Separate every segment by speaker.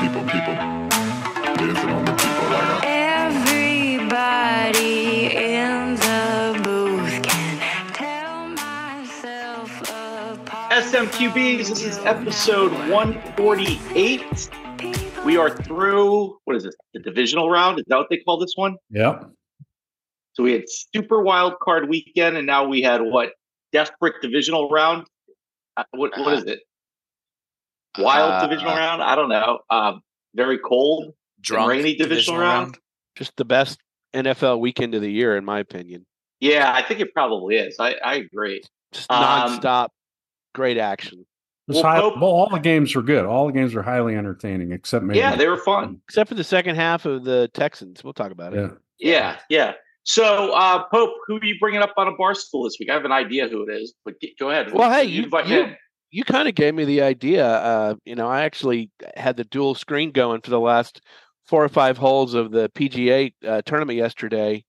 Speaker 1: people, people. Dancing on the people like a
Speaker 2: Everybody in the booth can tell myself apart.
Speaker 3: SMQBs, this is episode 148. We are through, what is this, the divisional round? Is that what they call this one?
Speaker 4: Yep.
Speaker 3: So we had super wild card weekend, and now we had what? Desperate divisional round? Uh, What, what is it? Wild
Speaker 5: Uh,
Speaker 3: divisional round? I don't know. Um, very cold.
Speaker 5: drunk
Speaker 3: rainy divisional round?
Speaker 6: Just the best NFL weekend of the year, in my opinion.
Speaker 3: Yeah, I think it probably is. I, I agree.
Speaker 6: Just
Speaker 3: Um,
Speaker 6: nonstop, great action.
Speaker 3: Well,
Speaker 4: high-
Speaker 3: Pope-
Speaker 4: well, all the games were good. All the games were highly entertaining, except maybe.
Speaker 3: Yeah, they were fun.
Speaker 6: Except for the second half of the Texans. We'll talk about it.
Speaker 4: Yeah.
Speaker 3: Yeah, yeah. So, uh, Pope, who are you bringing up on a bar stool this week? I have an idea who it is, but get, go ahead.
Speaker 6: Well,
Speaker 3: Who-
Speaker 6: hey,
Speaker 3: who
Speaker 6: you-
Speaker 3: invite
Speaker 6: you-
Speaker 3: in?
Speaker 6: You kind of gave me the idea. Uh, you know, I actually had the dual screen going for the last four or five holes of the PGA uh, tournament yesterday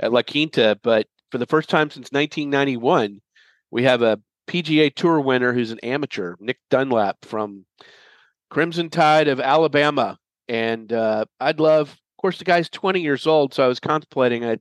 Speaker 6: at La Quinta. But for the first time since 1991, we have a PGA Tour winner who's an amateur, Nick Dunlap from Crimson Tide of Alabama. And uh, I'd love, of course, the guy's 20 years old, so I was contemplating I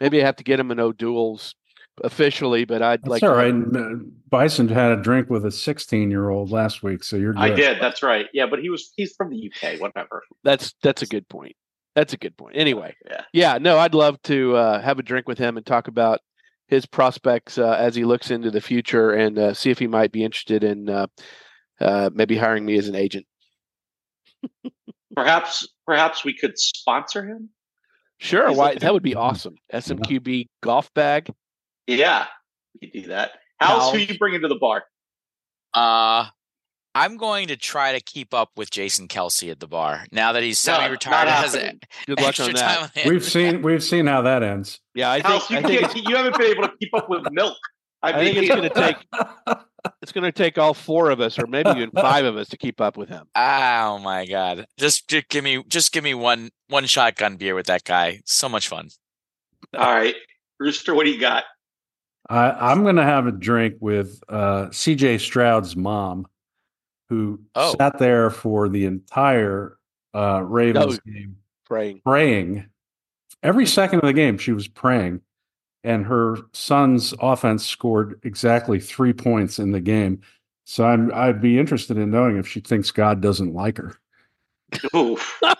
Speaker 6: maybe I have to get him an O'Doul's officially, but I'd
Speaker 4: That's
Speaker 6: like
Speaker 4: all
Speaker 6: to-
Speaker 4: right. Uh, Bison had a drink with a 16 year old last week, so you're good.
Speaker 3: I did. That's right. Yeah, but he was he's from the UK. Whatever.
Speaker 6: That's that's a good point. That's a good point. Anyway,
Speaker 3: Yeah.
Speaker 6: yeah, no, I'd love to uh, have a drink with him and talk about his prospects uh, as he looks into the future and uh, see if he might be interested in uh, uh, maybe hiring me as an agent.
Speaker 3: Perhaps perhaps we could sponsor him.
Speaker 6: Sure, why that would be awesome. SMQB golf bag.
Speaker 3: Yeah, we could do that. How's who you bring into the bar?
Speaker 5: Uh I'm going to try to keep up with Jason Kelce at the bar now that he's semi-retired.
Speaker 3: not
Speaker 5: has
Speaker 3: happening.
Speaker 6: Good luck on that.
Speaker 4: We've seen we've seen how that ends.
Speaker 6: Yeah, I
Speaker 3: House,
Speaker 6: think
Speaker 3: you,
Speaker 6: I think
Speaker 3: can't, you haven't been able to keep up with milk.
Speaker 6: I think it's going to take it's going to take all four of us, or maybe even five of us, to keep up with him.
Speaker 5: Oh my god! Just, just give me, just give me one, one shotgun beer with that guy. So much fun.
Speaker 3: All right, Rooster, what do you got?
Speaker 4: I, I'm going to have a drink with uh, CJ Stroud's mom, who
Speaker 5: Oh.
Speaker 4: sat there for the entire uh, Ravens
Speaker 6: No.
Speaker 4: game
Speaker 6: Praying.
Speaker 4: praying. Every second of the game, she was praying, and her son's offense scored exactly three points in the game. So I'm, I'd be interested in knowing if she thinks God doesn't like her.
Speaker 3: Oof.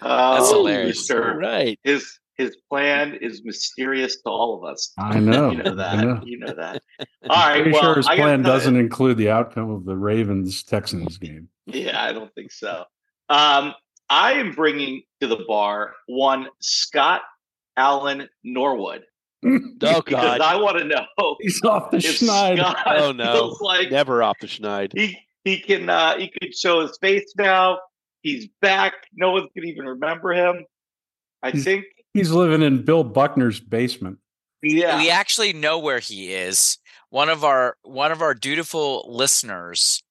Speaker 5: That's
Speaker 3: Oh,
Speaker 5: hilarious.
Speaker 3: Rooster.
Speaker 6: Right.
Speaker 3: His his plan is mysterious to all of us.
Speaker 4: I know.
Speaker 3: You know that.
Speaker 4: know.
Speaker 3: You know that. All right.
Speaker 4: Pretty
Speaker 3: well,
Speaker 4: sure his
Speaker 3: I
Speaker 4: plan doesn't include the outcome of the Ravens Texans game.
Speaker 3: Yeah, I don't think so. Um, I am bringing to the bar one Scott Allen Norwood
Speaker 6: Oh
Speaker 3: because
Speaker 6: God.
Speaker 3: I want to know
Speaker 4: He's off the schneid.
Speaker 3: Scott
Speaker 6: Oh, no.
Speaker 3: feels like
Speaker 6: Never off the schneid.
Speaker 3: he he can uh, he can show his face now. He's back. No one can even remember him. I
Speaker 4: He's-
Speaker 3: think.
Speaker 4: He's living in Bill Buckner's basement.
Speaker 3: Yeah.
Speaker 5: We actually know where he is. One of our, one of our dutiful listeners,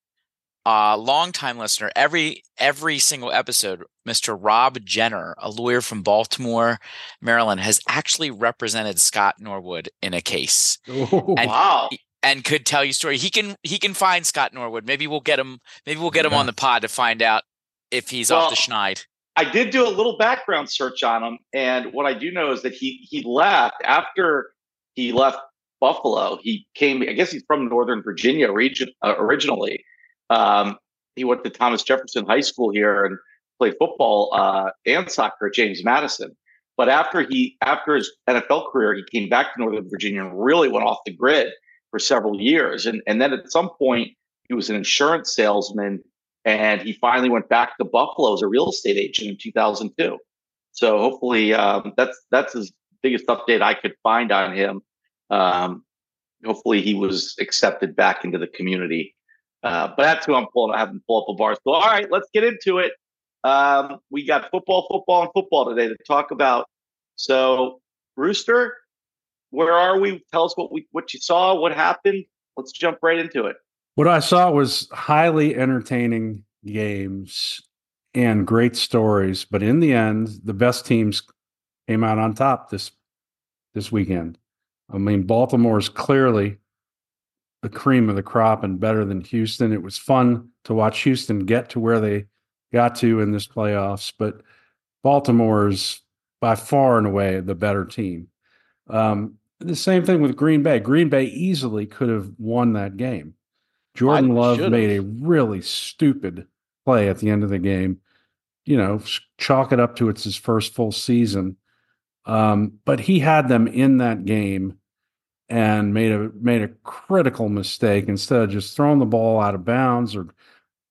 Speaker 5: uh, longtime listener, every every single episode, Mr. Rob Jenner, a lawyer from Baltimore, Maryland, has actually represented Scott Norwood in a case. And-
Speaker 3: wow.
Speaker 5: and could tell you story. He can he can find Scott Norwood. Maybe we'll get him. Maybe we'll get him on the pod to find out if he's off the schneid.
Speaker 3: I did do a little background search on him, and what I do know is that he he left after he left Buffalo. He came. I guess he's from Northern Virginia region uh, originally. Um, he went to Thomas Jefferson High School here and played football uh, and soccer at James Madison. But after he after his NFL career, he came back to Northern Virginia and really went off the grid for several years. And and then at some point, he was an insurance salesman and he finally went back to Buffalo as a real estate agent in 2002. So hopefully um, that's that's his biggest update I could find on him. Um, hopefully he was accepted back into the community. Uh, but that's who I'm pulling. I haven't pulled up a bar. So all right, let's get into it. Um, we got football, football, and football today to talk about. So Rooster, where are we? Tell us what we what you saw, what happened. Let's jump right into it.
Speaker 4: What I saw was highly entertaining games and great stories, but in the end, the best teams came out on top this this weekend. I mean, Baltimore is clearly the cream of the crop and better than Houston. It was fun to watch Houston get to where they got to in this playoffs, but Baltimore is by far and away the better team. Um, the same thing with Green Bay. Green Bay easily could have won that game. Jordan
Speaker 6: I
Speaker 4: Love
Speaker 6: should've.
Speaker 4: made a really stupid play at the end of the game. You know, chalk it up to it's his first full season. Um, but he had them in that game and made a made a critical mistake instead of just throwing the ball out of bounds or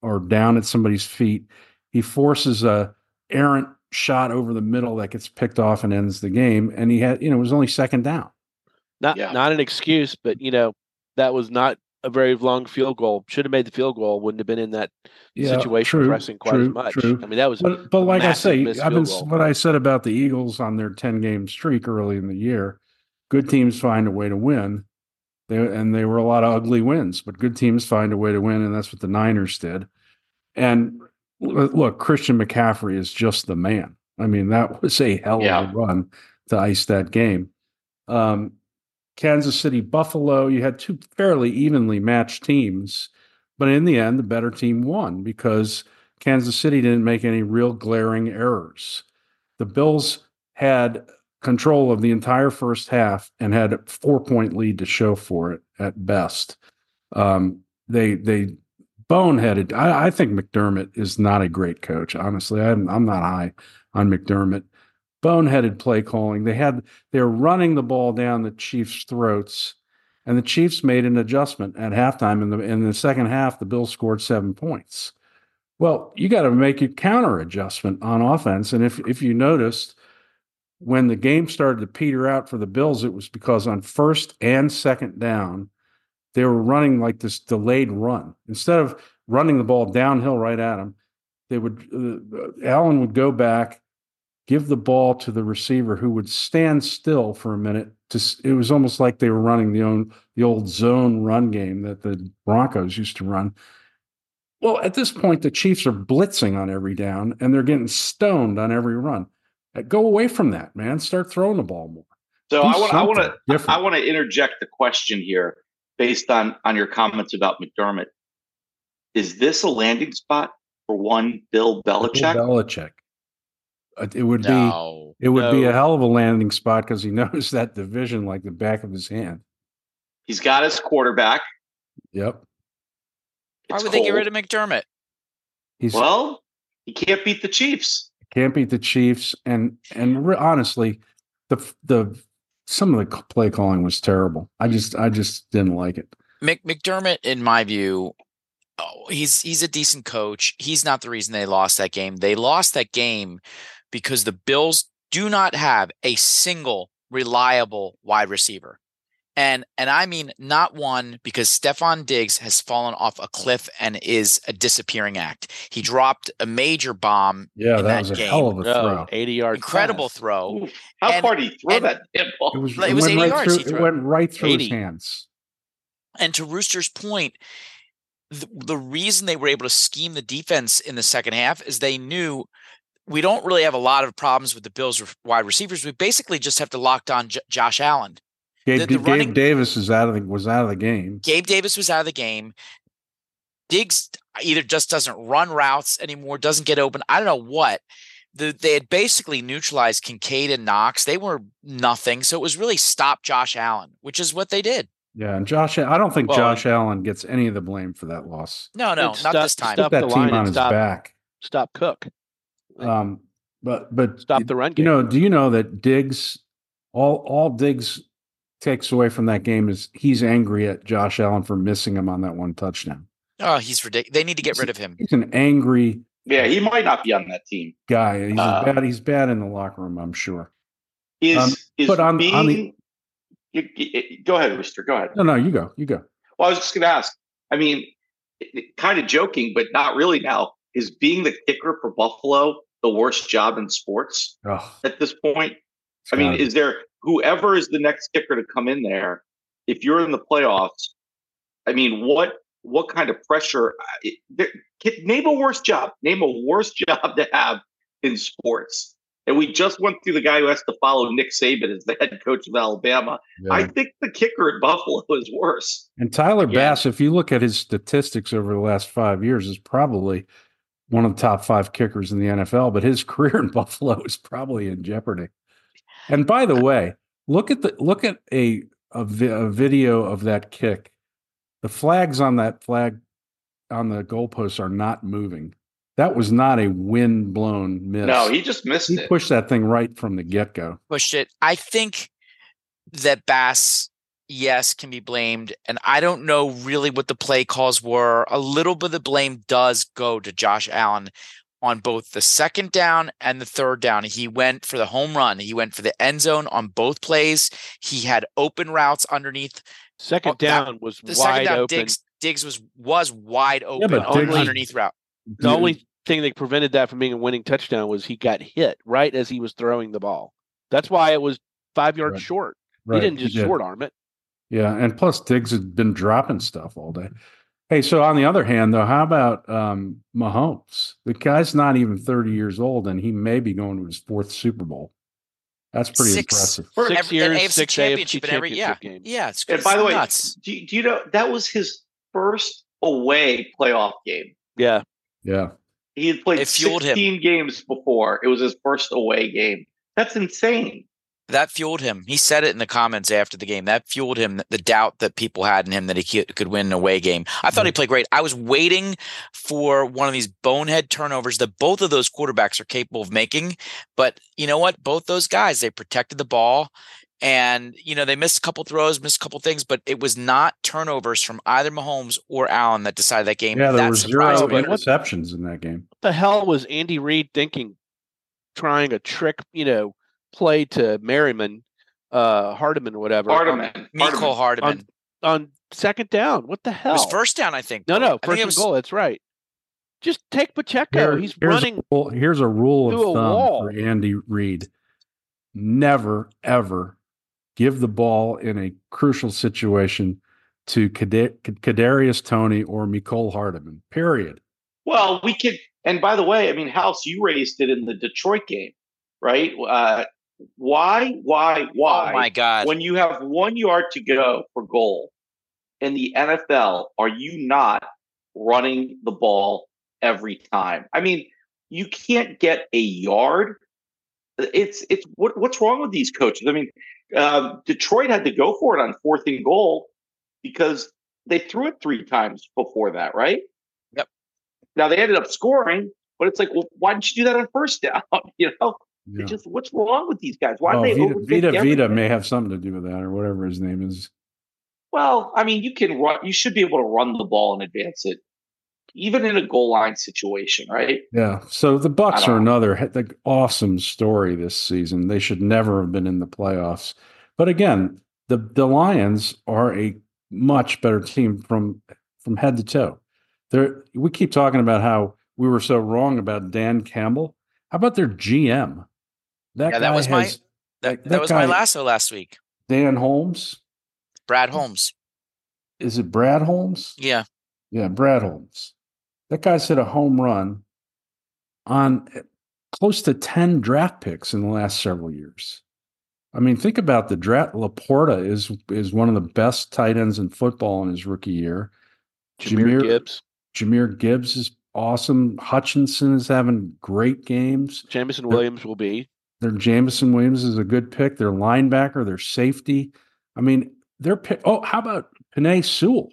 Speaker 4: or down at somebody's feet. He forces a errant shot over the middle that gets picked off and ends the game. And he had, you know, it was only second down.
Speaker 6: Not
Speaker 3: Yeah.
Speaker 6: not an excuse, but you know that was not a very long field goal. Should have made the field goal. Wouldn't have been in that situation
Speaker 4: true,
Speaker 6: pressing quite as much.
Speaker 4: true.
Speaker 6: I mean, that was
Speaker 4: But but like I say, I've been
Speaker 6: goal.
Speaker 4: what I said about the Eagles on their ten game streak early in the year. Good teams find a way to win. They, and they were a lot of ugly wins, but good teams find a way to win, and that's what the Niners did. And look, Christian McCaffrey is just the man. I mean, that was a hell of
Speaker 3: Yeah.
Speaker 4: a run to ice that game. Um, Kansas City, Buffalo, you had two fairly evenly matched teams, but in the end, the better team won because Kansas City didn't make any real glaring errors. The Bills had control of the entire first half and had a four point lead to show for it at best. Um, they they boneheaded. I, I think McDermott is not a great coach. Honestly, I'm I'm not high on McDermott. Boneheaded play calling. They had they're running the ball down the Chiefs' throats, and the Chiefs made an adjustment at halftime. In the in the second half, the Bills scored seven points. Well, you got to make a counter adjustment on offense, and if if you noticed when the game started to peter out for the Bills, it was because on first and second down, they were running like this delayed run. Instead of running the ball downhill right at them, they would uh, Allen would go back, give the ball to the receiver who would stand still for a minute. To it was almost like they were running the own the old zone run game that the Broncos used to run. Well, at this point, the Chiefs are blitzing on every down and they're getting stoned on every run. Uh, Go away from that, man. Start throwing the ball more.
Speaker 3: So
Speaker 4: Do
Speaker 3: I want I want to
Speaker 4: different.
Speaker 3: I want to interject the question here based on on your comments about McDermott. Is this a landing spot for one Bill Belichick?
Speaker 4: Bill
Speaker 3: Belichick?
Speaker 4: Belichick. Uh, It would be it would be a hell of a landing spot because he knows that division like the back of his hand.
Speaker 3: He's got his quarterback.
Speaker 4: Yep.
Speaker 5: Why
Speaker 3: It's
Speaker 5: would they get
Speaker 3: cold.
Speaker 5: rid of McDermott?
Speaker 4: He's
Speaker 3: Well, he can't beat the Chiefs.
Speaker 4: can't beat the Chiefs, and and re- honestly, the the some of the play calling was terrible. I just I just didn't like it.
Speaker 5: Mc, McDermott, in my view, oh, he's he's a decent coach. He's not the reason they lost that game. They lost that game because the Bills do not have a single reliable wide receiver. And and I mean not one because Stefon Diggs has fallen off a cliff and is a disappearing act. He dropped a major bomb,
Speaker 4: Yeah,
Speaker 5: in
Speaker 4: that,
Speaker 5: that
Speaker 4: was a
Speaker 5: game.
Speaker 4: hell of a
Speaker 6: no,
Speaker 4: throw.
Speaker 6: 80 yard
Speaker 5: incredible
Speaker 6: pass.
Speaker 5: throw.
Speaker 3: How
Speaker 5: And-
Speaker 3: far did he throw
Speaker 5: and-
Speaker 3: that ball?
Speaker 4: It was
Speaker 5: It was 80
Speaker 4: right
Speaker 5: yards
Speaker 4: through.
Speaker 5: he
Speaker 4: It
Speaker 5: threw.
Speaker 4: went right through
Speaker 6: 80.
Speaker 4: his hands.
Speaker 5: And to Rooster's point, the, the reason they were able to scheme the defense in the second half is they knew we don't really have a lot of problems with the Bills' wide receivers. We basically just have to lock down J- Josh Allen.
Speaker 4: Gabe,
Speaker 5: The- the
Speaker 4: Gabe
Speaker 5: running-
Speaker 4: Davis is out of the was out of the game.
Speaker 5: Gabe Davis was out of the game. Diggs either just doesn't run routes anymore, doesn't get open. I don't know what. The, they had basically neutralized Kincaid and Knox. They were nothing. So it was really stop Josh Allen, which is what they did.
Speaker 4: Yeah, and Josh, I don't think
Speaker 6: Well,
Speaker 4: Josh Allen gets any of the blame for that loss.
Speaker 5: No, no,
Speaker 6: And
Speaker 5: not
Speaker 6: stop-
Speaker 5: this time.
Speaker 6: stop
Speaker 4: Put
Speaker 6: the
Speaker 4: that
Speaker 6: line
Speaker 4: team on his
Speaker 6: stop-
Speaker 4: back.
Speaker 6: Stop Cook.
Speaker 4: Um, but but
Speaker 6: Stop the run
Speaker 4: You know, do you know that Diggs, all all Diggs takes away from that game is he's angry at Josh Allen for missing him on that one touchdown.
Speaker 5: Oh, he's ridiculous. They need to get rid of him.
Speaker 4: He's an angry
Speaker 3: Yeah, he might not be on that team.
Speaker 4: guy. He's
Speaker 3: Uh,
Speaker 4: bad. He's bad in the locker room, I'm sure.
Speaker 3: Is
Speaker 4: Um,
Speaker 3: is
Speaker 4: but on-
Speaker 3: being
Speaker 4: on the-
Speaker 3: you- you- go ahead, Rooster. Go ahead.
Speaker 4: No, no, you go, you go.
Speaker 3: Well, I was just going to ask. I mean, kind of joking, but not really. Now, is being the kicker for Buffalo the worst job in sports
Speaker 4: Oh,
Speaker 3: at this point?
Speaker 4: it's
Speaker 3: I mean,
Speaker 4: gotta-
Speaker 3: is there whoever is the next kicker to come in there? If you're in the playoffs, I mean, what what kind of pressure? uh, it- there- Name a worse job. Name a worse job to have in sports And we just went through the guy who has to follow Nick Saban as the head coach of Alabama.
Speaker 4: Yeah.
Speaker 3: I think the kicker at Buffalo is worse.
Speaker 4: And Tyler
Speaker 5: Again.
Speaker 4: Bass, if you look at his statistics over the last five years, is probably one of the top five kickers in the NFL. But his career in Buffalo is probably in jeopardy. And by the way, look at the look at a a, vi- a video of that kick. The flags on that flag on the goalposts are not moving. That was not a wind blown miss.
Speaker 3: No, he just missed
Speaker 4: he
Speaker 3: it.
Speaker 4: pushed that thing right from the get go.
Speaker 5: pushed it. I think that Bass, yes, can be blamed. And I don't know really what the play calls were. A little bit of the blame does go to Josh Allen on both the second down and the third down. He went for the home run. He went for the end zone on both plays. He had open routes underneath.
Speaker 6: Oh, second
Speaker 5: Oh, that-
Speaker 6: down was
Speaker 5: The second
Speaker 6: wide
Speaker 5: down,
Speaker 6: open.
Speaker 5: Diggs, Diggs was was wide open
Speaker 4: but
Speaker 5: on the underneath route.
Speaker 6: The only thing that prevented that from being a winning touchdown was he got hit right as he was throwing the ball. That's why it was five yards
Speaker 4: Right.
Speaker 6: short.
Speaker 4: Right,
Speaker 6: he didn't just
Speaker 4: did.
Speaker 6: short arm it.
Speaker 4: Yeah, and plus Diggs had been dropping stuff all day. Hey, so on the other hand, though, how about um, Mahomes? The guy's not even 30 years old, and he may be going to his fourth Super Bowl. That's pretty
Speaker 5: Six.
Speaker 4: impressive.
Speaker 3: For
Speaker 6: Six
Speaker 5: every,
Speaker 6: years,
Speaker 5: AFC
Speaker 6: six
Speaker 5: championship
Speaker 6: AFC
Speaker 5: in every yeah,
Speaker 6: championship games.
Speaker 5: yeah. It's,
Speaker 3: And
Speaker 5: it's
Speaker 3: by the way, do, you- do you know that was his first away playoff game?
Speaker 6: Yeah.
Speaker 4: Yeah,
Speaker 3: He had played
Speaker 5: It fueled him.
Speaker 3: 16 games before. It was his first away game. That's insane.
Speaker 5: That fueled him. He said it in the comments after the game. That fueled him the doubt that people had in him that he ki- could win an away game. I thought he mm-hmm. played great. I was waiting for one of these bonehead turnovers that both of those quarterbacks are capable of making. But you know what? Both those guys, they protected the ball. And, you know, they missed a couple throws, missed a couple things, but it was not turnovers from either Mahomes or Allen that decided that game.
Speaker 4: yeah, there
Speaker 5: that
Speaker 4: were zero interceptions in that game.
Speaker 6: What the hell was Andy Reid thinking? Trying a trick, you know, play to Merriman, uh, Hardiman, or whatever.
Speaker 3: Hardiman.
Speaker 5: Mecole Hardiman.
Speaker 6: on second down. What the
Speaker 5: It
Speaker 6: hell?
Speaker 5: was first down, I think.
Speaker 6: No, no,
Speaker 5: I think
Speaker 6: first and
Speaker 5: was-
Speaker 6: goal. That's right. Just take Pacheco.
Speaker 4: Here-
Speaker 6: He's
Speaker 4: here's
Speaker 6: running.
Speaker 4: A here's a rule of
Speaker 6: a
Speaker 4: thumb
Speaker 6: wall.
Speaker 4: for Andy Reid: never, ever give the ball in a crucial situation to Kada- Kadarius Toney or Mecole Hardiman. Period.
Speaker 3: Well, we could, and by the way, I mean, House, you raised it in the Detroit game, right? Uh, why, why, why?
Speaker 5: Oh my God.
Speaker 3: when you have one yard to go for goal in the NFL, are you not running the ball every time? I mean, you can't get a yard. It's it's what what's wrong with these coaches? I mean, um, Detroit had to go for it on fourth and goal because they threw it three times before that, right?
Speaker 5: Yep.
Speaker 3: Now they ended up scoring, but it's like, well, why didn't you do that on first down? You know,
Speaker 4: Yeah.
Speaker 3: It's just what's wrong with these guys? Why do
Speaker 4: Oh,
Speaker 3: they
Speaker 4: Vita, Vita Vita may have something to do with that, or whatever his name is.
Speaker 3: Well, I mean, you can run. You should be able to run the ball and advance it, even in a goal line situation, right?
Speaker 4: Yeah. So the
Speaker 3: Bucs
Speaker 4: are another like, awesome story this season. They should never have been in the playoffs. But again, the the Lions are a much better team from from head to toe. There, we keep talking about how we were so wrong about Dan Campbell. How about their GM? That
Speaker 5: Yeah, that
Speaker 4: guy
Speaker 5: was my- That, that,
Speaker 4: that
Speaker 5: was my lasso last week.
Speaker 4: Dan Holmes.
Speaker 5: Brad Holmes.
Speaker 4: Is it Brad Holmes?
Speaker 5: Yeah.
Speaker 4: Yeah, Brad Holmes. That guy's hit a home run on eh, close to 10 draft picks in the last several years. I mean, think about the draft. Laporta is is one of the best tight ends in football in his rookie year.
Speaker 6: Jahmyr,
Speaker 4: Jahmyr-
Speaker 6: Gibbs,
Speaker 4: Jahmyr Gibbs is awesome. Hutchinson is having great games.
Speaker 6: Jameson Williams will be.
Speaker 4: Their Jameson Williams is a good pick. Their linebacker, their safety. I mean, their pick. Oh, how about Penei Sewell?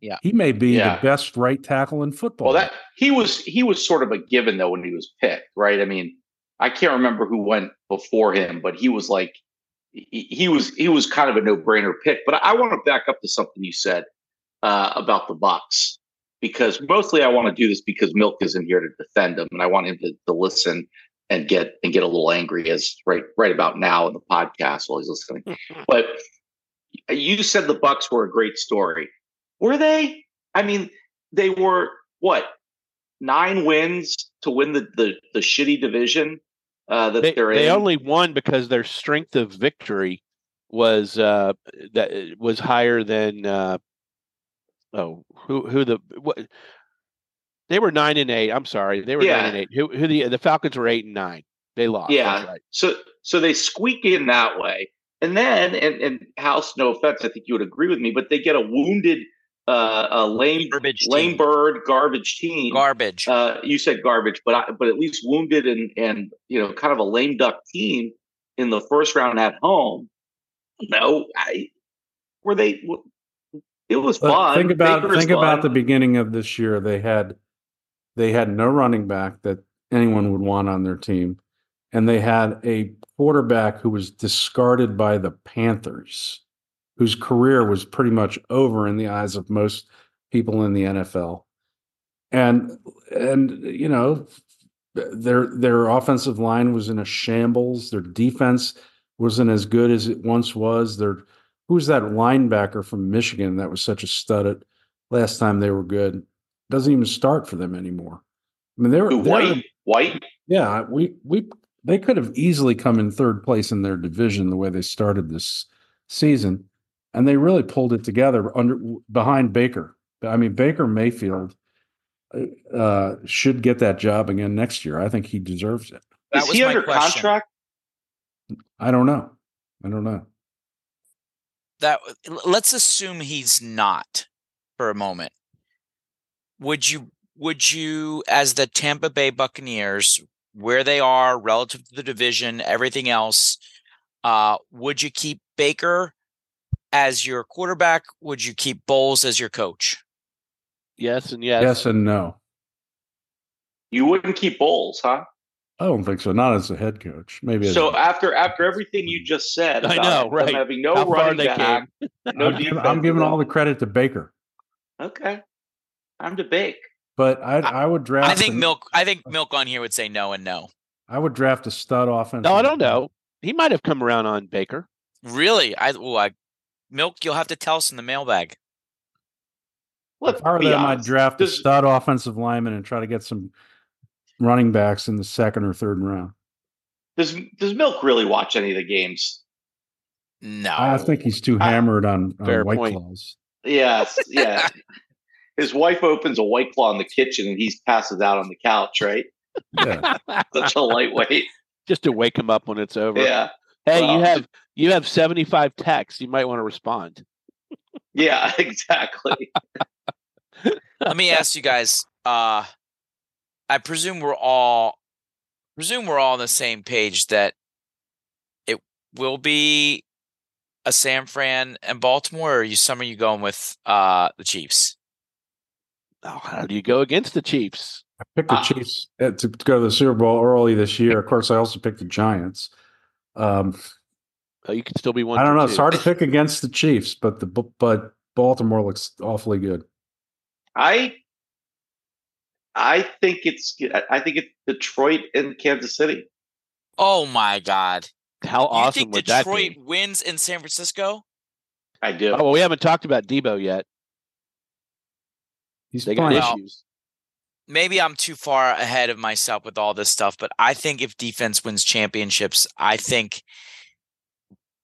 Speaker 5: Yeah.
Speaker 4: he may be
Speaker 3: Yeah.
Speaker 4: the best right tackle in football.
Speaker 3: Well, that he was he was sort of a given though when he was picked, right? I mean, I can't remember who went before him, but he was like he, he was he was kind of a no brainer pick. But I want to back up to something you said uh, about the Bucs because mostly I want to do this because Milk isn't here to defend him, and I want him to, to listen and get and get a little angry as right right about now in the podcast while he's listening. but you said the Bucs were a great story. Were they? I mean, they were what nine wins to win the the, the shitty division uh, that
Speaker 6: They,
Speaker 3: are
Speaker 6: they only won because their strength of victory was uh that was higher than uh oh who who the what they were nine and eight. I'm sorry, they were
Speaker 3: Yeah.
Speaker 6: nine and eight. Who who the the Falcons were eight and nine. They lost.
Speaker 3: Yeah.
Speaker 6: Right.
Speaker 3: So so they squeak in that way. And then and and House, no offense, I think you would agree with me, but they get a wounded uh a lame
Speaker 5: Garbage
Speaker 3: lame
Speaker 5: team.
Speaker 3: bird garbage team.
Speaker 5: Garbage.
Speaker 3: uh you said garbage, but I, but at least wounded and and you know kind of a lame duck team in the first round at home. No, I were they it was
Speaker 4: But
Speaker 3: fun.
Speaker 4: think about
Speaker 3: Baker's
Speaker 4: think about the beginning of this year. They had they had no running back that anyone mm-hmm. would want on their team, and they had a quarterback who was discarded by the Panthers, whose career was pretty much over in the eyes of most people in the NFL. And and you know their their offensive line was in a shambles. Their defense wasn't as good as it once was. Their who's that linebacker from Michigan that was such a stud at last time they were good? Doesn't even start for them anymore. I mean, they were
Speaker 3: Who,
Speaker 4: they were-
Speaker 3: white white
Speaker 4: yeah, we we they could have easily come in third place in their division the way they started this season, and they really pulled it together under behind Baker. I mean, Baker Mayfield uh, should get that job again next year. I think he deserves it.
Speaker 5: That
Speaker 3: is he under
Speaker 5: question.
Speaker 3: contract?
Speaker 4: I don't know. I don't know.
Speaker 5: that let's assume he's not for a moment. Would you would you as the Tampa Bay Buccaneers where they are relative to the division, everything else, uh would you keep Baker as your quarterback? Would you keep Bowles as your coach?
Speaker 6: Yes and yes.
Speaker 4: Yes and no.
Speaker 3: You wouldn't keep Bowles, huh?
Speaker 4: I don't think so. Not as a head coach. Maybe.
Speaker 3: So
Speaker 4: a,
Speaker 3: after after everything you just said,
Speaker 6: I know, right.
Speaker 3: having no
Speaker 6: How far
Speaker 3: running
Speaker 6: they
Speaker 3: back, no
Speaker 4: I'm, giving,
Speaker 3: defense.
Speaker 4: I'm giving all the credit to Baker,
Speaker 3: okay. I'm to bake.
Speaker 4: but I I would draft.
Speaker 5: I think
Speaker 4: an-
Speaker 5: Milk I think Milk on here would say no and no.
Speaker 4: I would draft a stud offense.
Speaker 6: No, I don't know. He might have come around on Baker.
Speaker 5: Really? I well, I Milk, you'll have to tell us in the mailbag.
Speaker 3: Let's
Speaker 4: If I were them, I'd
Speaker 3: honest.
Speaker 4: draft a
Speaker 3: Does-
Speaker 4: stud offensive lineman and try to get some running backs in the second or third round.
Speaker 3: Does does Milk really watch any of the games?
Speaker 5: No.
Speaker 4: I think he's too
Speaker 3: I-
Speaker 4: hammered on, on white
Speaker 6: point.
Speaker 4: claws.
Speaker 3: Yes, yeah. His wife opens a white claw in the kitchen and he passes out on the couch, right?
Speaker 4: Yeah.
Speaker 3: Such a lightweight.
Speaker 6: Just to wake him up when it's over.
Speaker 3: Yeah.
Speaker 6: Hey,
Speaker 3: Well,
Speaker 6: you have you have 75 texts. You might want to respond.
Speaker 3: Yeah, exactly.
Speaker 5: Let me ask you guys. Uh, I presume we're all presume we're all on the same page that it will be a San Fran and Baltimore. Or are you some are you going with uh the Chiefs?
Speaker 6: Oh, how do you go against the Chiefs?
Speaker 4: I picked the
Speaker 3: Ah.
Speaker 4: Chiefs uh, to, to go to the Super Bowl early this year. Of course, I also picked the Giants. Um,
Speaker 6: Oh, you can still be one.
Speaker 4: I don't know.
Speaker 6: two.
Speaker 4: It's hard to pick against the Chiefs, but the but Baltimore looks awfully good.
Speaker 3: I I think it's I think it's Detroit and Kansas City.
Speaker 5: Oh my God!
Speaker 6: How
Speaker 5: you
Speaker 6: awesome
Speaker 5: think
Speaker 6: would
Speaker 5: Detroit
Speaker 6: that be?
Speaker 5: Detroit wins in San Francisco?
Speaker 3: I do.
Speaker 6: Oh, well, we haven't talked about Deebo yet.
Speaker 4: He's
Speaker 6: They got.
Speaker 5: Well,
Speaker 6: issues.
Speaker 5: Maybe I'm too far ahead of myself with all this stuff, but I think if defense wins championships, I think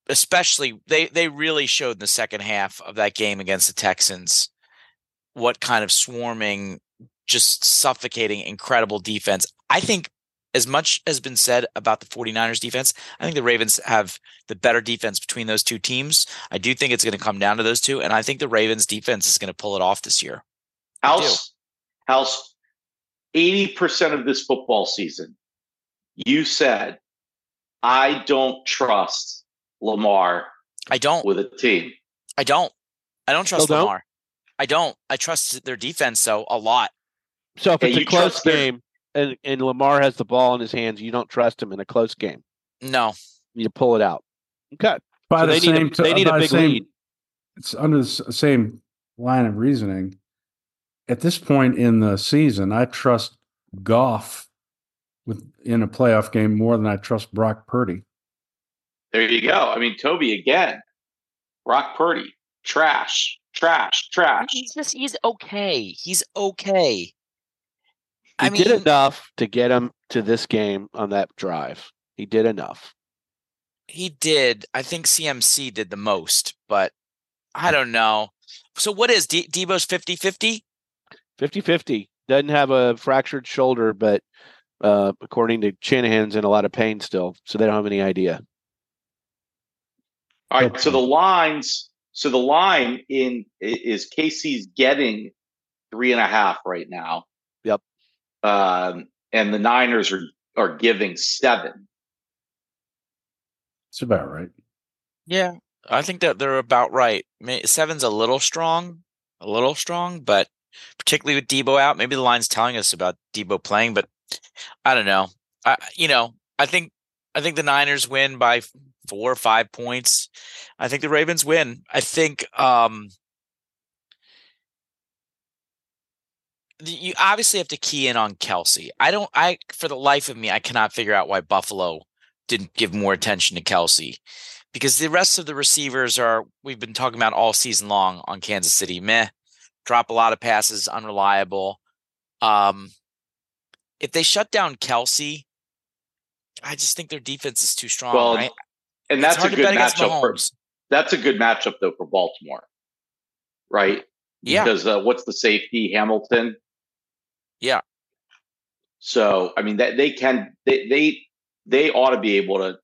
Speaker 5: especially they they really showed in the second half of that game against the Texans what kind of swarming just suffocating incredible defense. I think as much has been said about the 49ers defense, I think the Ravens have the better defense between those two teams. I do think it's going to come down to those two and I think the Ravens defense is going to pull it off this year. I do.
Speaker 3: House House 80% of this football season, you said, I don't trust Lamar
Speaker 5: I don't
Speaker 3: with a team.
Speaker 5: I don't. I don't trust
Speaker 6: Still don't?
Speaker 5: Lamar. I don't. I trust their defense so a lot.
Speaker 6: So if
Speaker 3: Hey,
Speaker 6: it's a close
Speaker 3: trust their-
Speaker 6: game and, and Lamar has the ball in his hands, you don't trust him in a close game.
Speaker 5: No.
Speaker 6: You pull it out. Okay.
Speaker 4: By
Speaker 6: so
Speaker 4: the
Speaker 6: they
Speaker 4: same
Speaker 6: need a, they need a big
Speaker 4: same-
Speaker 6: lead.
Speaker 4: It's under the same line of reasoning. At this point in the season, I trust Goff with in a playoff game more than I trust Brock Purdy.
Speaker 3: There you go. I mean, Toby again. Brock Purdy, trash, trash, trash.
Speaker 5: He's just he's okay. He's okay.
Speaker 6: He
Speaker 5: I mean,
Speaker 6: did enough to get him to this game on that drive. He did enough.
Speaker 5: he did. I think CMC did the most, but I don't know. So what is D- Deebo's 50-50?
Speaker 6: 50 50. Doesn't have a fractured shoulder, but Uh, according to Shanahan's in a lot of pain still, so they don't have any idea.
Speaker 3: All right. So the lines, so the line in is KC's getting three and a half right now.
Speaker 6: Yep.
Speaker 3: Um, and the Niners are are giving seven.
Speaker 4: It's about right.
Speaker 5: Yeah, I think that they're about right. Seven's a little strong, a little strong, but particularly with Deebo out, maybe the line's telling us about Deebo playing, but I don't know. I you know, I think I think the Niners win by four or five points. I think the Ravens win. I think um you obviously have to key in on Kelce. I don't I for the life of me, I cannot figure out why Buffalo didn't give more attention to Kelce because the rest of the receivers are we've been talking about all season long on Kansas City. Meh, drop a lot of passes, unreliable. Um, if they shut down Kelce, I just think their defense is too strong.
Speaker 3: Well,
Speaker 5: right?
Speaker 3: And that's a good matchup for that's a good matchup though for Baltimore. Right?
Speaker 5: Yeah,
Speaker 3: Because uh, what's the safety? Hamilton.
Speaker 5: Yeah.
Speaker 3: So I mean that they can they they they ought to be able to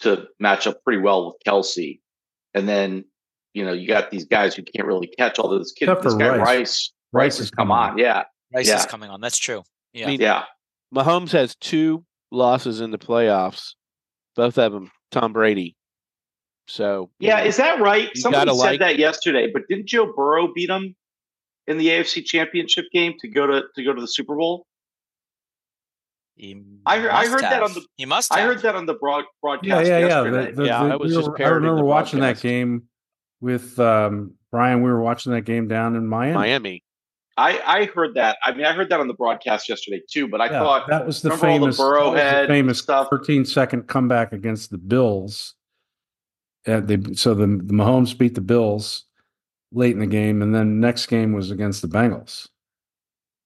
Speaker 3: to match up pretty well with Kelce. And then, you know, you got these guys who can't really catch all this kid.
Speaker 4: Except
Speaker 3: This guy
Speaker 4: Rice.
Speaker 3: Rice. Rice has come
Speaker 4: coming
Speaker 3: on. Yeah.
Speaker 5: Rice
Speaker 3: yeah.
Speaker 5: is coming on. That's true. Yeah,
Speaker 6: mean,
Speaker 3: Yeah.
Speaker 6: Mahomes has two losses in the playoffs, both of them Tom Brady. So
Speaker 3: Yeah,
Speaker 6: know,
Speaker 3: is that right?
Speaker 6: You
Speaker 3: Somebody said
Speaker 6: like-
Speaker 3: that yesterday, but didn't Joe Burrow beat him in the AFC Championship game to go to to go to the Super Bowl?
Speaker 5: He
Speaker 3: I heard- I
Speaker 5: must
Speaker 3: heard that on the-
Speaker 5: He must.
Speaker 3: I heard that on the broad
Speaker 4: Yeah,
Speaker 3: broadcast
Speaker 4: yeah, yeah.
Speaker 3: yesterday.
Speaker 4: The- the-
Speaker 6: Yeah,
Speaker 4: the-
Speaker 6: I was
Speaker 4: we
Speaker 6: just
Speaker 4: were- I remember watching that game with um, Brian. We were watching that game down in Miami.
Speaker 6: Miami.
Speaker 3: I, I heard that. I mean, I heard that on the broadcast yesterday too. But I
Speaker 4: Yeah,
Speaker 3: thought
Speaker 4: that was the
Speaker 3: all the
Speaker 4: famous, the famous
Speaker 3: stuff?
Speaker 4: 13 second comeback against the Bills. Uh, they so the, the Mahomes beat the Bills late in the game, and then next game was against the Bengals.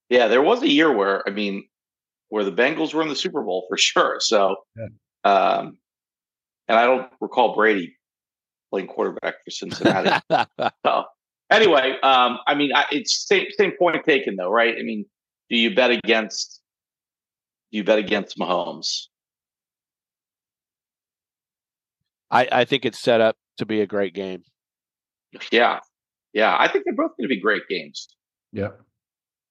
Speaker 3: Yeah, there was a year where I mean, where the Bengals were in the Super Bowl for sure. So,
Speaker 4: Yeah.
Speaker 3: um, and I don't recall Brady playing quarterback for Cincinnati. so, anyway, um, I mean, I, it's same same point taken though, right? I mean, do you bet against? Do you bet against Mahomes?
Speaker 6: I, I think it's set up to be a great game.
Speaker 3: Yeah, yeah. I think they're both going to be great games.
Speaker 4: Yeah.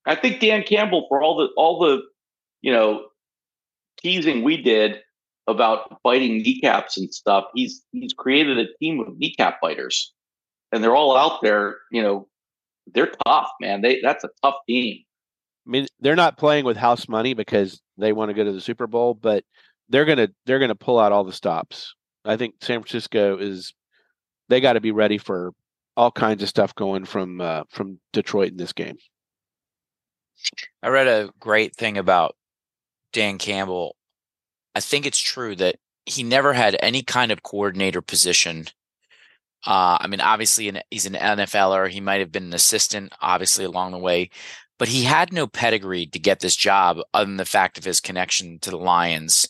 Speaker 3: I think Dan Campbell for all the all the you know teasing we did about biting kneecaps and stuff. He's he's created a team of kneecap biters, and they're all out there. You know, they're tough, man. They that's a tough team.
Speaker 6: I mean, they're not playing with house money because they want to go to the Super Bowl, but they're gonna they're gonna pull out all the stops. I think San Francisco is they got to be ready for all kinds of stuff going from uh, from Detroit in this game.
Speaker 5: I read a great thing about Dan Campbell. I think it's true that he never had any kind of coordinator position. Uh, I mean, obviously, an, he's an NFLer. He might have been an assistant, obviously, along the way, but he had no pedigree to get this job other than the fact of his connection to the Lions.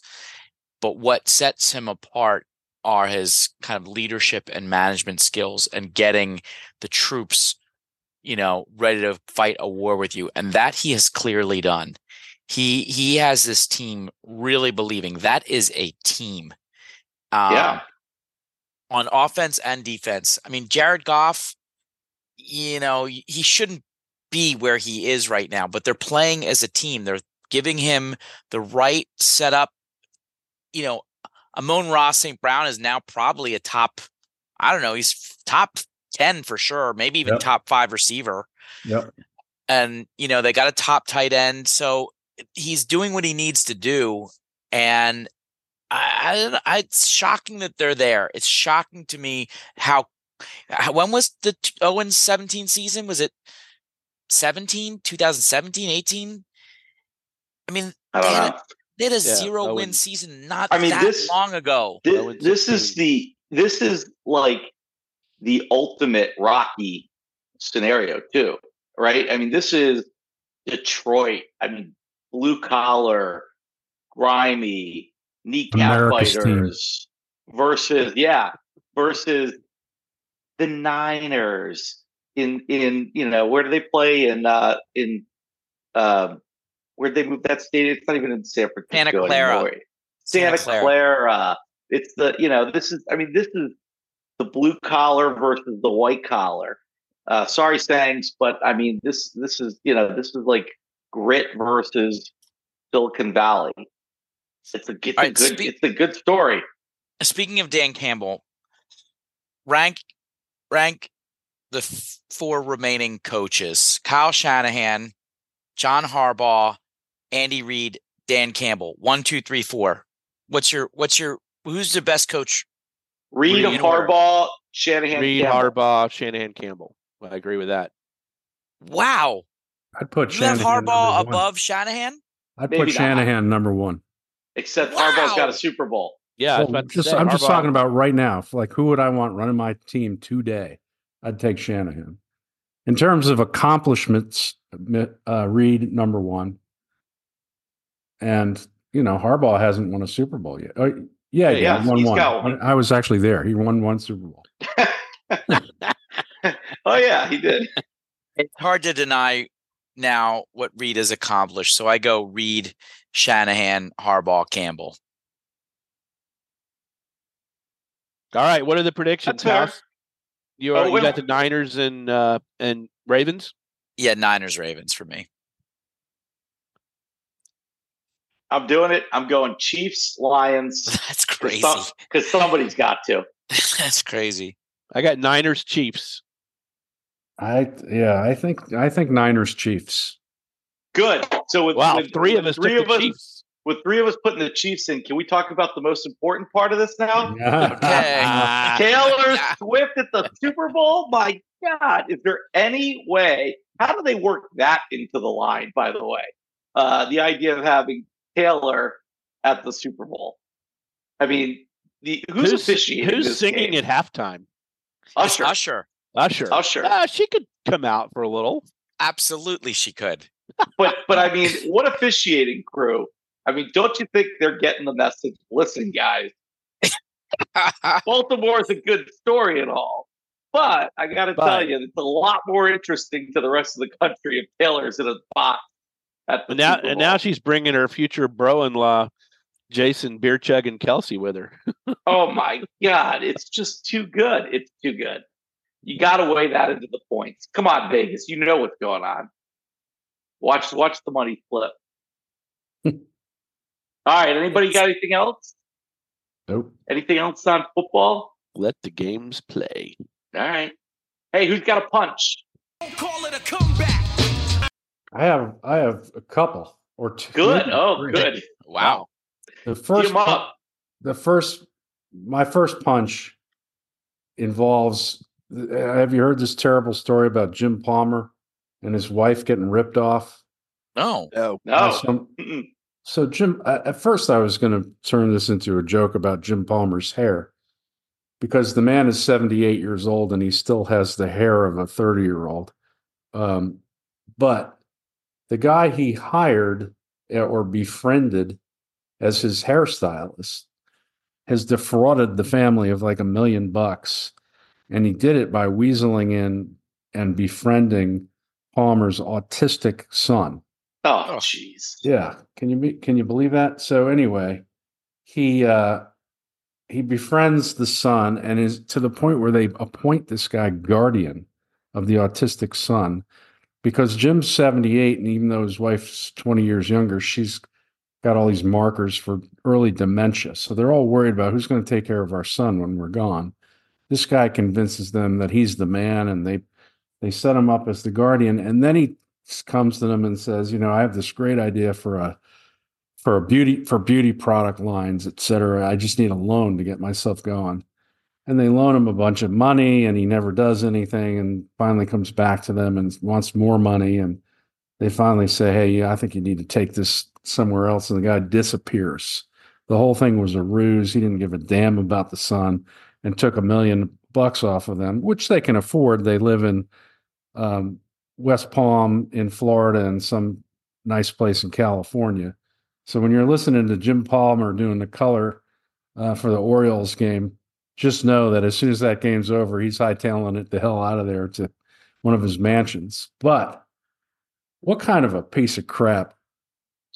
Speaker 5: But what sets him apart are his kind of leadership and management skills and getting the troops you know, ready to fight a war with you. And that he has clearly done. He he has this team really believing that is a team. Um,
Speaker 3: Yeah.
Speaker 5: On offense and defense. I mean, Jared Goff, you know, he shouldn't be where he is right now, but they're playing as a team. They're giving him the right setup. You know, Amon-Ra St. Brown is now probably a top, I don't know, he's top 10 for sure, maybe even
Speaker 4: Yep.
Speaker 5: top five receiver.
Speaker 4: Yep.
Speaker 5: And, you know, they got a top tight end. So he's doing what he needs to do. And I, I, it's shocking that they're there. It's shocking to me how, how when was the 0 17 season? Was it 17, 2017, 18? I mean,
Speaker 3: I don't
Speaker 5: they had
Speaker 3: know.
Speaker 5: a, they had a
Speaker 6: Yeah,
Speaker 5: zero win
Speaker 6: and-
Speaker 5: season not
Speaker 3: I mean,
Speaker 5: that
Speaker 3: this-
Speaker 5: long ago.
Speaker 3: This, this is the this is like the ultimate Rocky scenario too, right? I mean, this is Detroit. I mean, blue collar, grimy, kneecap
Speaker 4: America's team.
Speaker 3: fighters versus yeah versus the Niners in in you know where do they play in uh in um where'd they move that stadium? It's not even in San Francisco
Speaker 5: Santa Clara.
Speaker 3: anymore. Santa,
Speaker 5: Santa Clara.
Speaker 3: Clara. It's the you know this is I mean this is the blue collar versus the white collar. Uh, sorry, Sangs, but I mean this this is you know this is like grit versus Silicon Valley. It's a, it's a
Speaker 5: All right,
Speaker 3: good
Speaker 5: speak-
Speaker 3: it's a good story.
Speaker 5: Speaking of Dan Campbell, rank rank the f- four remaining coaches: Kyle Shanahan, John Harbaugh, Andy Reid, Dan Campbell. One, two, three, four. What's your what's your who's the best coach?
Speaker 3: Reid
Speaker 5: in.
Speaker 3: Harbaugh, Shanahan,
Speaker 6: Reid,
Speaker 3: Campbell.
Speaker 6: Harbaugh, Shanahan, Campbell. I agree with that.
Speaker 5: Wow,
Speaker 4: I'd put
Speaker 5: you have Harbaugh
Speaker 4: number one.
Speaker 5: above Shanahan.
Speaker 4: I'd
Speaker 3: Maybe
Speaker 4: put
Speaker 3: not.
Speaker 4: Shanahan number one.
Speaker 3: Except Harbaugh's got a Super Bowl.
Speaker 6: Yeah, I was
Speaker 4: Well,
Speaker 6: about to
Speaker 4: just
Speaker 6: say,
Speaker 4: I'm just talking about right now. Like who would I want running my team today? I'd take Shanahan. In terms of accomplishments, uh, Reid number one, and you know Harbaugh hasn't won a Super Bowl yet. Oh, yeah,
Speaker 3: Yeah,
Speaker 4: yeah,
Speaker 3: yeah,
Speaker 4: he won
Speaker 3: he's
Speaker 4: one.
Speaker 3: got one.
Speaker 4: I was actually there. He won one Super Bowl.
Speaker 3: Oh yeah, he did.
Speaker 5: It's hard to deny now what Reid has accomplished. So I go Reid, Shanahan, Harbaugh, Campbell.
Speaker 6: All right, what are the predictions,
Speaker 3: That's.
Speaker 6: House? You,
Speaker 3: Oh,
Speaker 6: you got the Niners and uh, and Ravens.
Speaker 5: Yeah, Niners, Ravens for me.
Speaker 3: I'm doing it. I'm going Chiefs, Lions,
Speaker 5: That's crazy.
Speaker 3: because somebody's got to.
Speaker 5: That's crazy.
Speaker 6: I got Niners, Chiefs.
Speaker 4: I yeah, I think I think Niners Chiefs.
Speaker 3: Good. So with,
Speaker 6: Wow,
Speaker 3: with-
Speaker 6: three of us
Speaker 3: three of us,
Speaker 6: Chiefs.
Speaker 3: with three of us putting the Chiefs in, can we talk about the most important part of this now?
Speaker 6: Ah,
Speaker 3: Taylor Swift at the Super Bowl? My God, is there any way? How do they work that into the line, by the way? Uh, the idea of having Taylor at the Super Bowl. I mean, the who's, officiating?
Speaker 6: Who's
Speaker 3: this
Speaker 6: singing
Speaker 3: game?
Speaker 6: at halftime?
Speaker 3: Usher.
Speaker 5: Usher.
Speaker 6: Usher.
Speaker 3: Usher.
Speaker 6: Ah, she could come out for a little.
Speaker 5: Absolutely, she could.
Speaker 3: But but I mean, what officiating crew? I mean, don't you think they're getting the message? Listen, guys, Baltimore is a good story and all, but I got to tell you, it's a lot more interesting to the rest of the country if Taylor's in a box at the
Speaker 6: And now and now she's bringing her future bro-in-law, Jason Beer Chug and Kelce with her.
Speaker 3: oh my god, it's just too good. It's too good. You got to weigh that into the points. Come on, Vegas, you know what's going on. Watch watch the money flip. all right, anybody got anything else?
Speaker 4: Nope.
Speaker 3: Anything else on football?
Speaker 6: Let the games play.
Speaker 3: All right. Hey, who's got a punch?
Speaker 4: I have I have a couple or two.
Speaker 3: Good.
Speaker 4: maybe
Speaker 3: Oh,
Speaker 4: three.
Speaker 3: good.
Speaker 5: Wow.
Speaker 4: The
Speaker 3: Tee
Speaker 4: first
Speaker 3: 'em up.
Speaker 4: the first my first punch involves have you heard this terrible story about Jim Palmer and his wife getting ripped off?
Speaker 5: No.
Speaker 6: Oh,
Speaker 4: by
Speaker 3: No.
Speaker 4: some- so Jim at at first I was going to turn this into a joke about Jim Palmer's hair because the man is 78 years old and he still has the hair of a 30 year old. Um, but the guy he hired uh, or befriended as his hairstylist has defrauded the family of like a million bucks. And he did it by weaseling in and befriending Palmer's autistic son.
Speaker 3: Oh,
Speaker 5: Oh.
Speaker 3: jeez.
Speaker 4: Yeah. Can you be, can you believe that? So anyway, he uh he befriends the son and is to the point where they appoint this guy guardian of the autistic son because Jim's 78 and even though his wife's 20 years younger, she's got all these markers for early dementia. So they're all worried about who's going to take care of our son when we're gone. This guy convinces them that he's the man and they they set him up as the guardian and then he comes to them and says, you know, I have this great idea for a for a beauty for beauty product lines, et cetera. I just need a loan to get myself going. And they loan him a bunch of money and he never does anything and finally comes back to them and wants more money. And they finally say, Hey, I think you need to take this somewhere else. And the guy disappears. The whole thing was a ruse. He didn't give a damn about the son and took a million bucks off of them, which they can afford. They live in um, West Palm in Florida and some nice place in California. So when you're listening to Jim Palmer doing the color uh, for the Orioles game, just know that as soon as that game's over, he's hightailing it the hell out of there to one of his mansions. But what kind of a piece of crap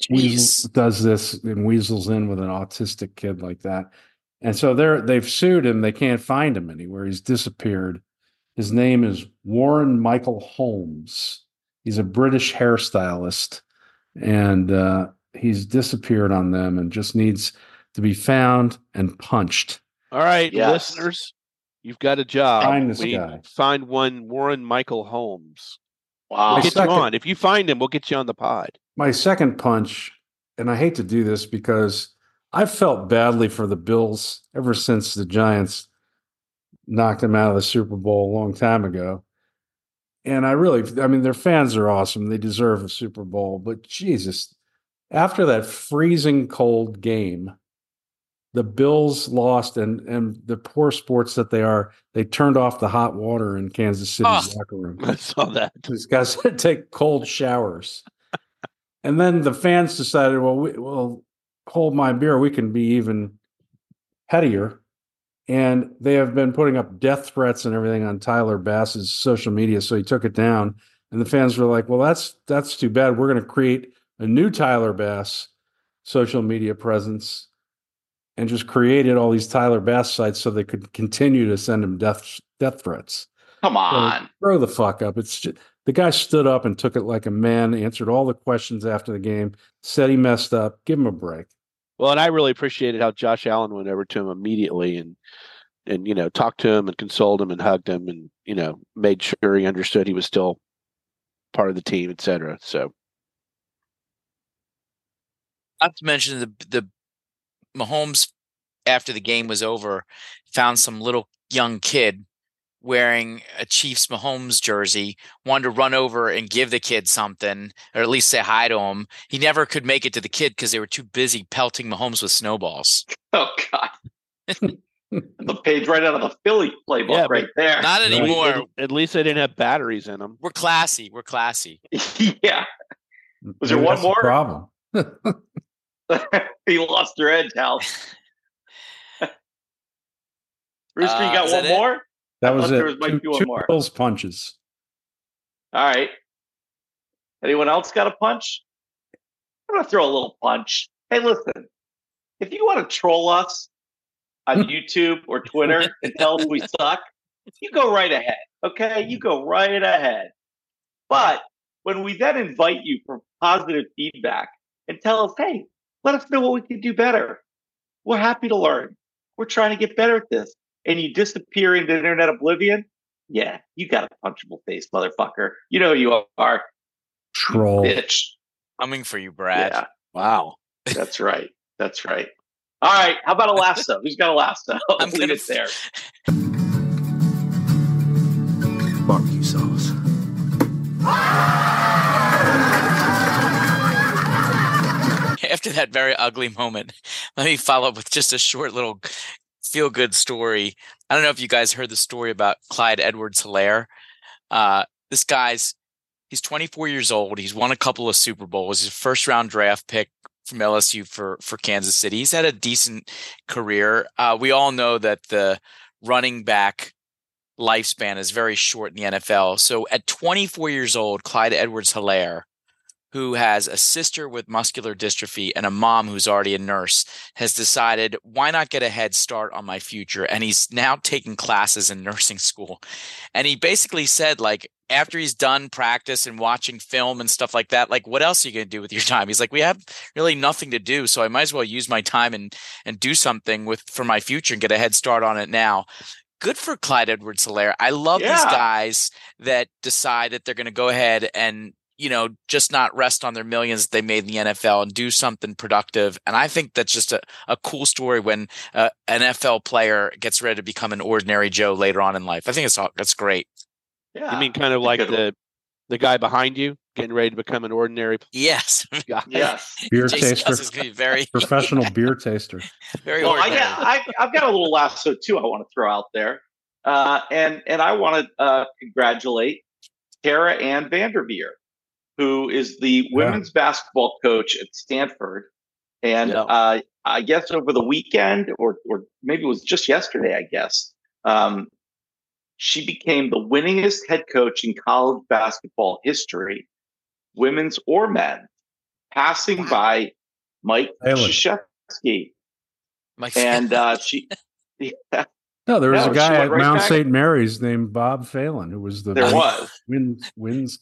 Speaker 4: weasel,
Speaker 5: Jeez.
Speaker 4: does this and weasels in with an autistic kid like that. And so they're they've sued him. They can't find him anywhere. He's disappeared. His name is Warren Michael Holmes. He's a British hairstylist, and uh, he's disappeared on them and just needs to be found and punched.
Speaker 6: All right,
Speaker 3: Yes.
Speaker 6: listeners, you've got a job.
Speaker 4: Find this
Speaker 6: We
Speaker 4: guy.
Speaker 6: Find one Warren Michael Holmes.
Speaker 3: Wow.
Speaker 6: We'll get
Speaker 4: second-
Speaker 6: you on. If you find him, we'll get you on the pod.
Speaker 4: My second punch, and I hate to do this because I've felt badly for the Bills ever since the Giants knocked them out of the Super Bowl a long time ago. And I really, I mean, their fans are awesome. They deserve a Super Bowl. But Jesus, after that freezing cold game, the Bills lost, and and the poor sports that they are, they turned off the hot water in Kansas City's
Speaker 5: Oh.
Speaker 4: locker room.
Speaker 6: I saw that.
Speaker 4: These guys had to take cold showers. and then the fans decided, well, we, well, hold my beer. We can be even headier. And they have been putting up death threats and everything on Tyler Bass's social media. So he took it down. And the fans were like, well, that's that's too bad. We're going to create a new Tyler Bass social media presence and just created all these Tyler Bass sites so they could continue to send him death death threats.
Speaker 3: Come
Speaker 4: So
Speaker 3: on.
Speaker 4: grow the fuck up. It's just, the guy stood up and took it like a man, answered all the questions after the game, said he messed up. Give him a break.
Speaker 6: Well, and I really appreciated how Josh Allen went over to him immediately and and you know talked to him and consoled him and hugged him and you know made sure he understood he was still part of the team, et cetera. So
Speaker 5: Not to mention the the Mahomes after the game was over found some little young kid wearing a Chiefs Mahomes jersey, wanted to run over and give the kid something, or at least say hi to him. He never could make it to the kid because they were too busy pelting Mahomes with snowballs.
Speaker 3: Oh God. the page right out of the Philly playbook
Speaker 6: Yeah,
Speaker 3: right there.
Speaker 5: Not anymore.
Speaker 6: at, at least they didn't have batteries in them.
Speaker 5: We're classy. We're classy.
Speaker 3: yeah. Was there one
Speaker 4: that's the
Speaker 3: more?
Speaker 4: problem?
Speaker 3: he lost their edge, Hal. Rooster,
Speaker 5: Uh,
Speaker 3: you got
Speaker 5: is
Speaker 3: one
Speaker 5: that it?
Speaker 3: more?
Speaker 4: That was it.
Speaker 3: was-
Speaker 4: Two, two
Speaker 3: more.
Speaker 4: Bills punches.
Speaker 3: All right. Anyone else got a punch? I'm gonna throw a little punch. Hey, listen, if you want to troll us on YouTube or Twitter and tell us we suck, you go right ahead. Okay, you go right ahead. But when we then invite you for positive feedback and tell us, hey, let us know what we can do better. We're happy to learn. We're trying to get better at this. And you disappear into internet oblivion. Yeah, you got a punchable face, motherfucker. You know who you are,
Speaker 4: Troll.
Speaker 3: bitch.
Speaker 5: Coming for you, Brad.
Speaker 3: Yeah,
Speaker 6: Wow.
Speaker 3: that's right. That's right. All right. How about a lasso? Who's got a lasso?
Speaker 5: I'm
Speaker 3: Leave
Speaker 5: gonna
Speaker 3: it there.
Speaker 7: Barbecue sauce.
Speaker 5: After that very ugly moment, let me follow up with just a short little feel good story. I don't know if you guys heard the story about Clyde Edwards Helaire. Uh, this guy's he's 24 years old. He's won a couple of Super Bowls. He's a first round draft pick from LSU for for Kansas City. He's had a decent career. Uh, we all know that the running back lifespan is very short in the NFL. So at 24 years old, Clyde Edwards Helaire, who has a sister with muscular dystrophy and a mom who's already a nurse, has decided why not get a head start on my future? And he's now taking classes in nursing school. And he basically said, like, after he's done practice and watching film and stuff like that, like, what else are you going to do with your time? He's like, we have really nothing to do. So I might as well use my time and, and do something with for my future and get a head start on it now. Good for Clyde Edwards Helaire. I love these guys that decide that they're going to go ahead and you know, just not rest on their millions that they made in the NFL and do something productive. And I think that's just a, a cool story when uh, an NFL player gets ready to become an ordinary Joe later on in life. I think it's all, that's great.
Speaker 3: Yeah.
Speaker 6: You mean kind of like the the guy behind you getting ready to become an ordinary
Speaker 5: Yes.
Speaker 6: guy?
Speaker 3: Yes.
Speaker 4: Beer
Speaker 5: Jason
Speaker 4: taster.
Speaker 5: Is be very,
Speaker 4: Professional beer taster.
Speaker 5: very
Speaker 3: Well, I got, I, I've got a little lasso too. I want to throw out there, uh, and and I want to uh, congratulate Tara Ann VanDerveer, who is the women's basketball coach at Stanford, and
Speaker 6: Yeah.
Speaker 3: uh, I guess over the weekend, or or maybe it was just yesterday, I guess, um, she became the winningest head coach in college basketball history, women's or men, passing by Mike
Speaker 4: Phelan.
Speaker 3: Krzyzewski.
Speaker 5: Mike
Speaker 3: And uh, she, yeah,
Speaker 4: No, there was
Speaker 3: No,
Speaker 4: a guy at
Speaker 3: right
Speaker 4: Mount
Speaker 3: back.
Speaker 4: St. Mary's named Bob Phelan, who was the
Speaker 3: there was.
Speaker 4: wins wins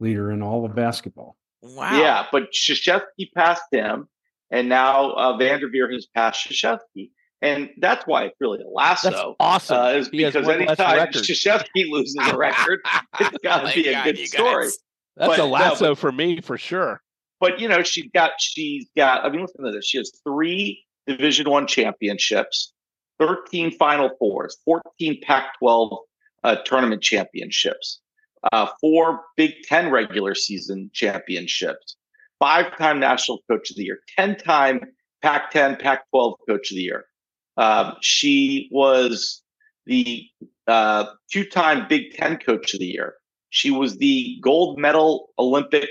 Speaker 4: leader in all of basketball.
Speaker 5: wow.
Speaker 3: Yeah, but Krzyzewski passed him, and now uh, VanDerveer has passed Krzyzewski. And that's why it's really a
Speaker 6: That's
Speaker 3: lasso.
Speaker 6: awesome.
Speaker 3: Uh, is
Speaker 6: He
Speaker 3: because anytime
Speaker 6: record.
Speaker 3: Krzyzewski loses a record, it's got
Speaker 5: Oh
Speaker 3: to be a
Speaker 5: God,
Speaker 3: good story.
Speaker 5: guys.
Speaker 6: That's
Speaker 3: but-
Speaker 6: a
Speaker 3: no,
Speaker 6: lasso
Speaker 3: but-
Speaker 6: for me for sure.
Speaker 3: but you know she's got she's got i mean listen to this she has three division one championships 13 final fours 14 pac 12 uh, tournament championships uh, four big 10 regular season championships five time national coach of the year 10 time pac 10 pac 12 coach of the year um, she was the uh, two time big 10 coach of the year she was the gold medal olympic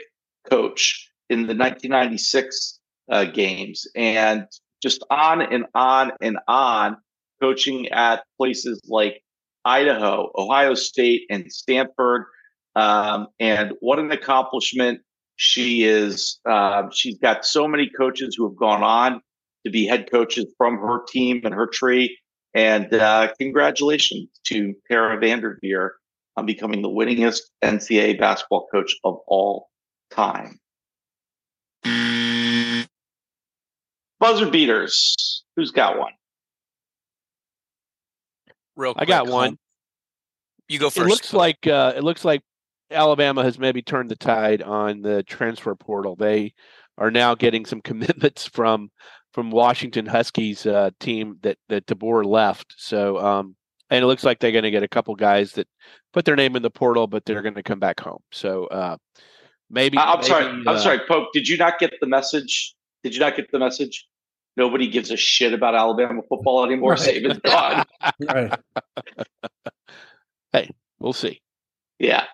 Speaker 3: coach in the 1996 uh, games and just on and on and on coaching at places like Idaho, Ohio State, and Stanford. Um, and what an accomplishment she is. Um, she's got so many coaches who have gone on to be head coaches from her team and her tree. And uh, congratulations to Tara VanDerveer on becoming the winningest NCAA basketball coach of all time. Buzzer beaters. Who's got one?
Speaker 5: real
Speaker 6: I got one.
Speaker 5: Home. You go first.
Speaker 6: It looks like uh, it looks like Alabama has maybe turned the tide on the transfer portal. They are now getting some commitments from from Washington Huskies uh, team that that DeBoer left. So um, and it looks like they're going to get a couple guys that put their name in the portal, but they're going to come back home. So uh, maybe
Speaker 3: I- I'm
Speaker 6: maybe,
Speaker 3: sorry.
Speaker 6: uh,
Speaker 3: I'm sorry, Pope. Did you not get the message? Did you not get the message? Nobody gives a shit about Alabama football anymore.
Speaker 4: Right.
Speaker 3: Saban's gone.
Speaker 4: Right.
Speaker 6: We'll see.
Speaker 3: Yeah.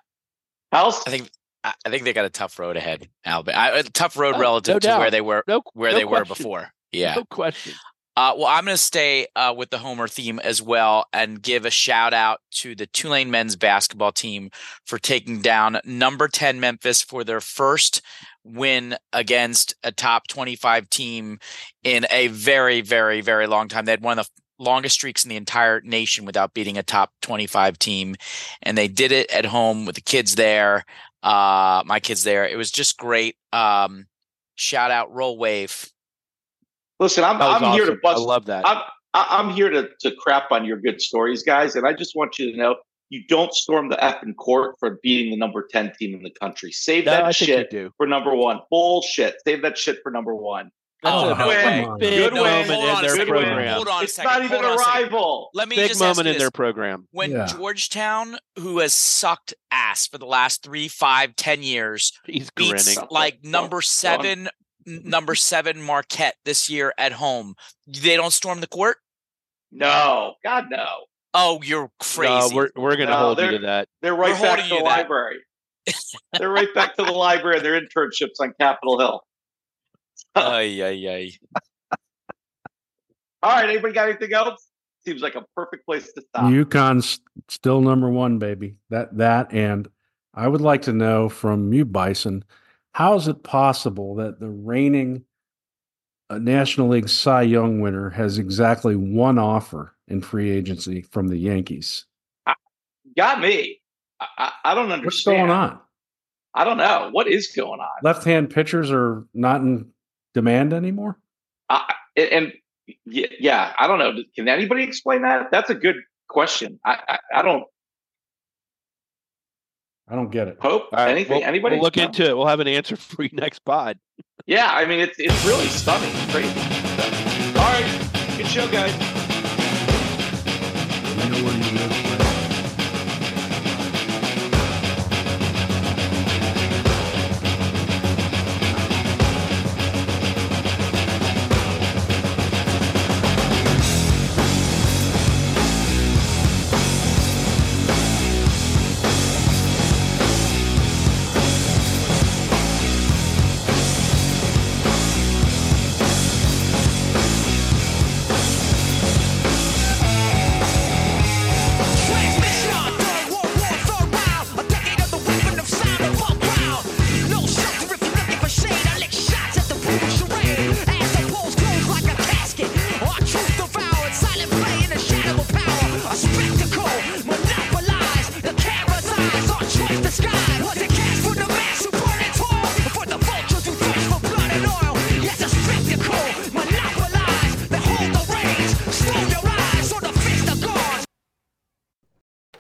Speaker 5: I think I think they got a tough road ahead. Alabama, a tough road
Speaker 6: Oh,
Speaker 5: relative
Speaker 6: no
Speaker 5: to where they were
Speaker 6: No,
Speaker 5: where
Speaker 6: no
Speaker 5: they were before. Yeah.
Speaker 6: No question.
Speaker 5: Uh, well, I'm going to stay uh, with the Homer theme as well and give a shout out to the Tulane men's basketball team for taking down number 10 Memphis for their first win against a top 25 team in a very, very, very long time. They had one of the longest streaks in the entire nation without beating a top 25 team. And they did it at home with the kids there, uh, my kids there. It was just great. Um, shout out, roll wave.
Speaker 3: Listen, I'm, I'm here to bust.
Speaker 6: I love that.
Speaker 3: I'm I- I'm here to to crap on your good stories, guys, and I just want you to know you don't storm the effing court for beating the number ten team in the country. Save
Speaker 6: no,
Speaker 3: that
Speaker 6: I
Speaker 3: shit
Speaker 6: do.
Speaker 3: for number one. Bullshit. Save that shit for number one.
Speaker 6: That's
Speaker 5: Oh,
Speaker 6: a
Speaker 5: no
Speaker 3: way.
Speaker 6: big, big
Speaker 3: Good win.
Speaker 6: moment
Speaker 3: Hold
Speaker 6: in
Speaker 5: on
Speaker 6: their
Speaker 5: second.
Speaker 6: program.
Speaker 5: Hold on
Speaker 3: it's
Speaker 5: second.
Speaker 3: not even
Speaker 5: Hold
Speaker 3: a
Speaker 5: on a
Speaker 3: rival.
Speaker 5: Let me
Speaker 6: Big
Speaker 5: just ask
Speaker 6: moment
Speaker 5: you
Speaker 6: in
Speaker 5: this.
Speaker 6: their program.
Speaker 5: when
Speaker 4: Yeah.
Speaker 5: Georgetown, who has sucked ass for the last three, five, ten years,
Speaker 6: He's
Speaker 5: beats
Speaker 6: grinning.
Speaker 5: like number seven, number seven Marquette this year at home, they don't storm the court.
Speaker 3: No, God no.
Speaker 5: Oh, you're crazy.
Speaker 6: No, we're we're going to
Speaker 3: No,
Speaker 6: hold you to that.
Speaker 3: They're right
Speaker 5: We're
Speaker 3: back to the library. They're right back to the library and their internships on Capitol Hill.
Speaker 5: Ay, ay, ay.
Speaker 3: All right, anybody got anything else? Seems like a perfect place to stop.
Speaker 4: UConn's still number one, baby. That that and I would like to know from you, Bison, how is it possible that the reigning uh, National League Cy Young winner has exactly one offer in free agency from the Yankees?
Speaker 3: got me. I, I, I don't understand.
Speaker 4: What's going on?
Speaker 3: I don't know. What is going on?
Speaker 4: Left-hand pitchers are not in demand anymore.
Speaker 3: I, and and yeah, yeah, I don't know. Can anybody explain that? That's a good question. I, I, I don't.
Speaker 4: I don't get it.
Speaker 3: Pope.
Speaker 6: All right,
Speaker 3: anything?
Speaker 6: we'll,
Speaker 3: anybody?
Speaker 6: We'll look
Speaker 3: No?
Speaker 6: into it. We'll have an answer for you next pod.
Speaker 3: Yeah, I mean it's it's really stunning, It's crazy. All right, good show, guys.